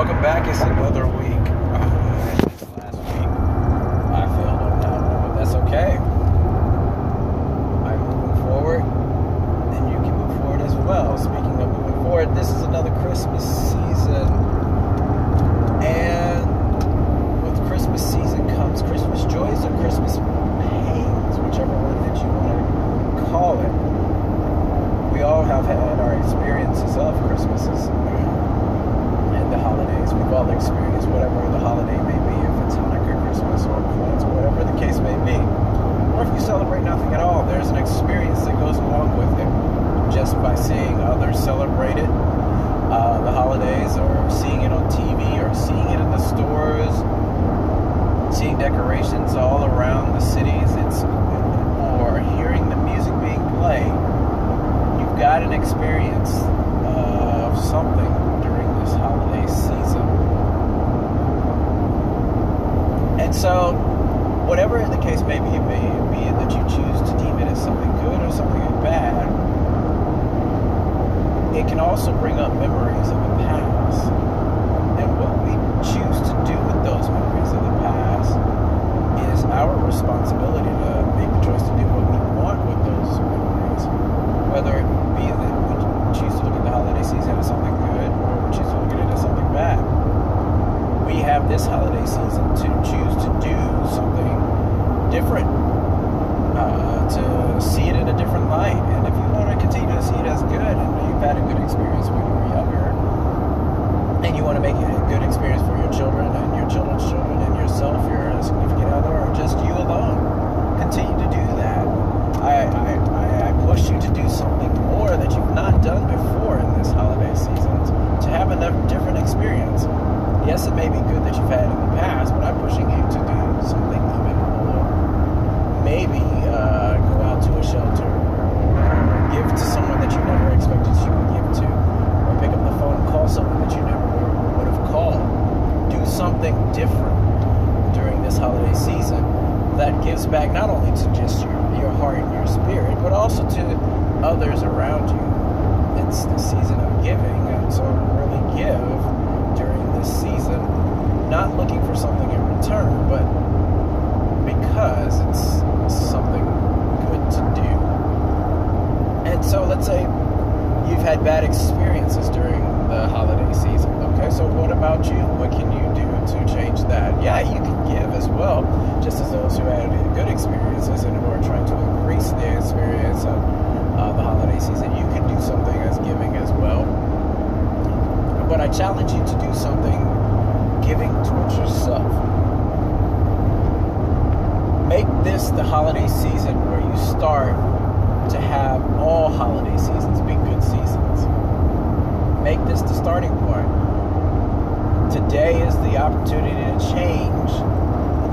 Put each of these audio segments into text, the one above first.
Welcome back. It's another week. Uh, last week. I failed on that one, but that's okay. I'm moving forward, and you can move forward as well. Speaking of moving forward, this is another Christmas season, and with Christmas season comes Christmas joys and Christmas pains, whichever one that you want to call it. We all have had our experiences of Christmases holidays. We've all experienced whatever the holiday may be, if it's Hanukkah, Christmas, or Kwanzaa, whatever the case may be. Or if you celebrate nothing at all, there's an experience that goes along with it. Just by seeing others celebrate it, uh, the holidays, or seeing it on TV, or seeing it in the stores, seeing decorations all around the cities, it's or hearing the music being played. You've got an experience of something during this holiday season. And so, whatever the case may be, may be that you choose to deem it as something good or something bad, it can also bring up memories of the past. And what we choose to do with those memories of the past is our responsibility to make the choice to do what we want with those memories. Whether it be that we choose to look at the holiday season as something good or we choose to look at it as something bad. We have this holiday season to choose to do something different, uh, to see it in a different light. And if you want to continue to see it as good and you've had a good experience when you were younger, and you want to make it a good experience for your children and your children's children and yourself, your significant other, or just you alone, continue to do that. I, I, I, I push you to do something more that you've not done before in this holiday season, to have a different experience. Yes, it may be good that you've had in the past, but I'm pushing you to do something even more. Maybe uh, go out to a shelter, give to someone that you never expected you would give to, or pick up the phone and call someone that you never would have called. Do something different during this holiday season that gives back not only to just your, your heart and your spirit, but also to others around you. It's the season of giving, and so really give during this season, not looking for something in return, but because it's something good to do. And so let's say you've had bad experiences during the holiday season. Okay, so what about you? What can you do to change that? Yeah, you can give as well, just as those who had good experiences and who are trying to increase the experience of uh, the holiday season. You can do something as giving as well. But I challenge you to do something giving towards yourself. Make this the holiday season where you start to have all holiday seasons be good seasons. Make this the starting point. Today is the opportunity to change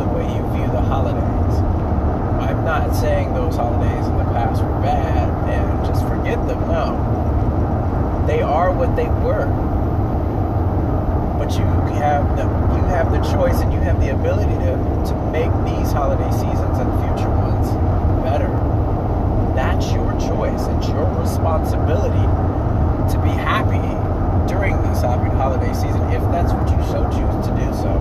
the way you view the holidays. I'm not saying those holidays in the past were bad and just forget them. No. They are what they were. But you have the you have the choice and you have the ability to, to make these holiday seasons and future ones better. That's your choice. It's your responsibility to be happy during this holiday season if that's what you so choose to do so.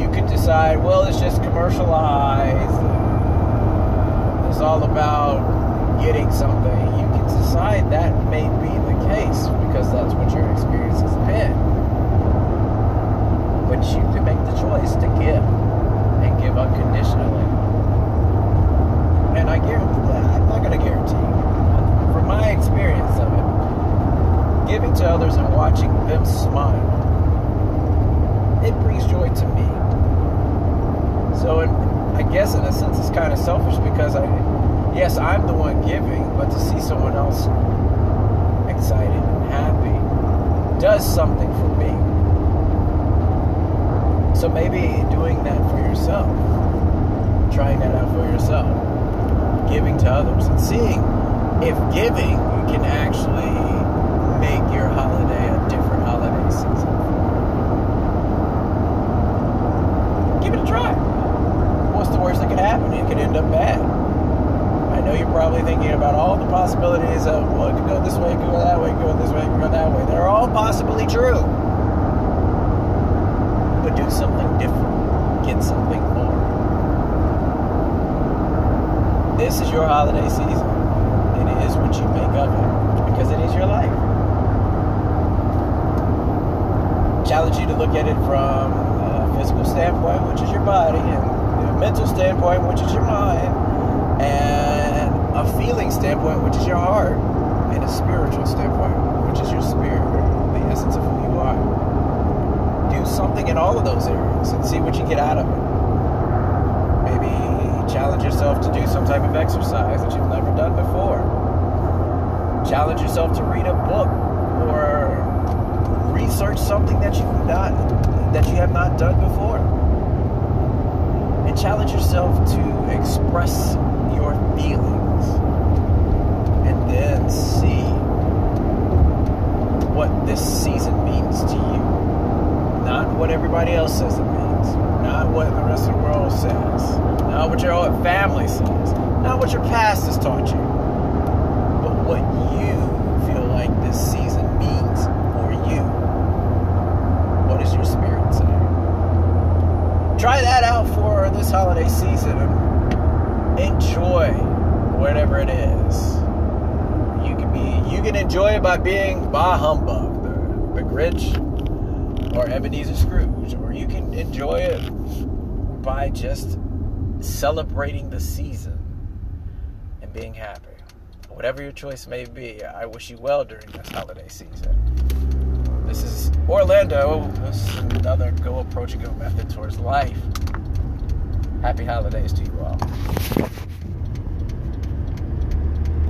You could decide, well, it's just commercialized. It's all about getting something. You can decide that may be the case because that's what your experience has been. But you can make the choice to give and give unconditionally. And I guarantee that I'm not going to guarantee, from my experience of it, giving to others and watching them smile, it brings joy to me. So it, I guess in a sense it's kind of selfish because I, yes, I'm the one giving, but to see someone else excited and happy does something for me. So maybe doing that for yourself, trying that out for yourself, giving to others, and seeing if giving can actually make your holiday a different holiday season. Give it a try. What's the worst that could happen? It could end up bad. I know you're probably thinking about all the possibilities of, well, it could go this way, it could go that way, it could go this way, it could go that way. They're all possibly true. But do something different. Get something more. This is your holiday season. It is what you make of it because it is your life. Challenge you to look at it from a physical standpoint, which is your body, and a mental standpoint, which is your mind, and standpoint, which is your heart, and a spiritual standpoint, which is your spirit, the essence of who you are. Do something in all of those areas and see what you get out of it. Maybe challenge yourself to do some type of exercise that you've never done before. Challenge yourself to read a book or research something that you've not that you have not done before. And challenge yourself to express your feelings and see what this season means to you. Not what everybody else says it means. Not what the rest of the world says. Not what your family says. Not what your past has taught you. But what you feel like this season means for you. What does your spirit say? Try that out for this holiday season and enjoy whatever it is. You can enjoy it by being bah humbug, the, the Grinch, or Ebenezer Scrooge, or you can enjoy it by just celebrating the season and being happy. Whatever your choice may be, I wish you well during this holiday season. This is Orlando. This is another Go Approach and Go method towards life. Happy holidays to you all.